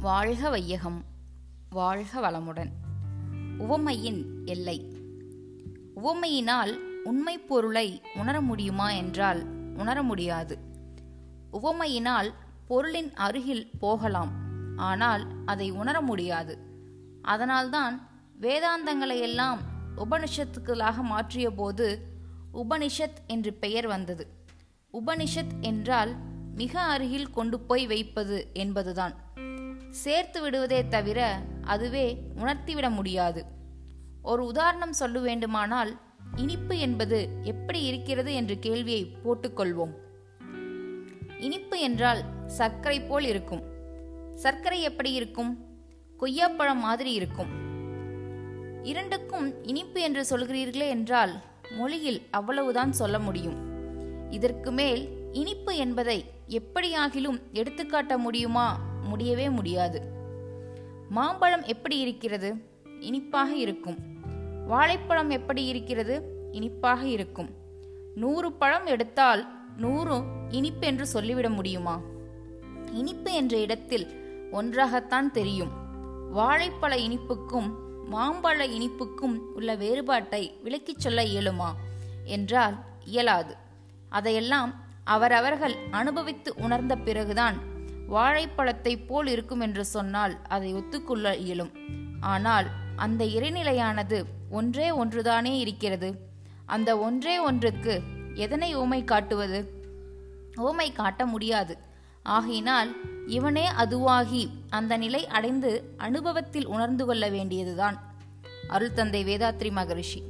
வாழ்க வையகம் வாழ்க வளமுடன். உவமையின் எல்லை. உவமையினால் உண்மை பொருளை உணர முடியுமா என்றால் உணர முடியாது. உவமையினால் பொருளின் அருகில் போகலாம் ஆனால் அதை உணர முடியாது. அதனால்தான் வேதாந்தங்களையெல்லாம் உபனிஷத்துக்களாக மாற்றிய போது உபனிஷத் என்று பெயர் வந்தது. உபனிஷத் என்றால் மிக அருகில் கொண்டு போய் வைப்பது என்பதுதான். சேர்த்து விடுவதே தவிர அதுவே உணர்த்திவிட முடியாது. ஒரு உதாரணம் சொல்ல வேண்டுமானால் இனிப்பு என்பது எப்படி இருக்கிறது என்ற கேள்வியை போட்டுக்கொள்வோம். இனிப்பு என்றால் சர்க்கரை போல் இருக்கும். சர்க்கரை எப்படி இருக்கும்? கொய்யாப்பழம் மாதிரி இருக்கும். இரண்டுக்கும் இனிப்பு என்று சொல்கிறீர்களே என்றால் மொழியில் அவ்வளவுதான் சொல்ல முடியும். இதற்கு மேல் இனிப்பு என்பதை எப்படியாகிலும் எடுத்துக்காட்ட முடியுமா? முடியவே முடியாது. மாம்பழம் எப்படி இருக்கிறது? இனிப்பாக இருக்கும். வாழைப்பழம் எப்படி இருக்கிறது? இனிப்பாக இருக்கும். நூறு பழம் எடுத்தால் நூறு இனிப்பு என்று சொல்லிவிட முடியுமா? இனிப்பு என்ற இடத்தில் ஒன்றாகத்தான் தெரியும். வாழைப்பழ இனிப்புக்கும் மாம்பழ இனிப்புக்கும் உள்ள வேறுபாட்டை விளக்கிச் சொல்ல இயலுமா? என்றால் இயலாது. அதையெல்லாம் அவரவர்கள் அனுபவித்து உணர்ந்த பிறகுதான் வாழைப்பழத்தைப் போல் இருக்கும் என்று சொன்னால் அதை ஒத்துக்கொள்ள இயலும். ஆனால் அந்த இறைநிலையானது ஒன்றே ஒன்றுதானே இருக்கிறது? அந்த ஒன்றே ஒன்றுக்கு எதனை ஓமை காட்டுவது? ஓமை காட்ட முடியாது. ஆகையினால் இவனே அதுவாகி அந்த நிலை அடைந்து அனுபவத்தில் உணர்ந்து கொள்ள வேண்டியதுதான். அருள் தந்தை வேதாத்ரி மகரிஷி.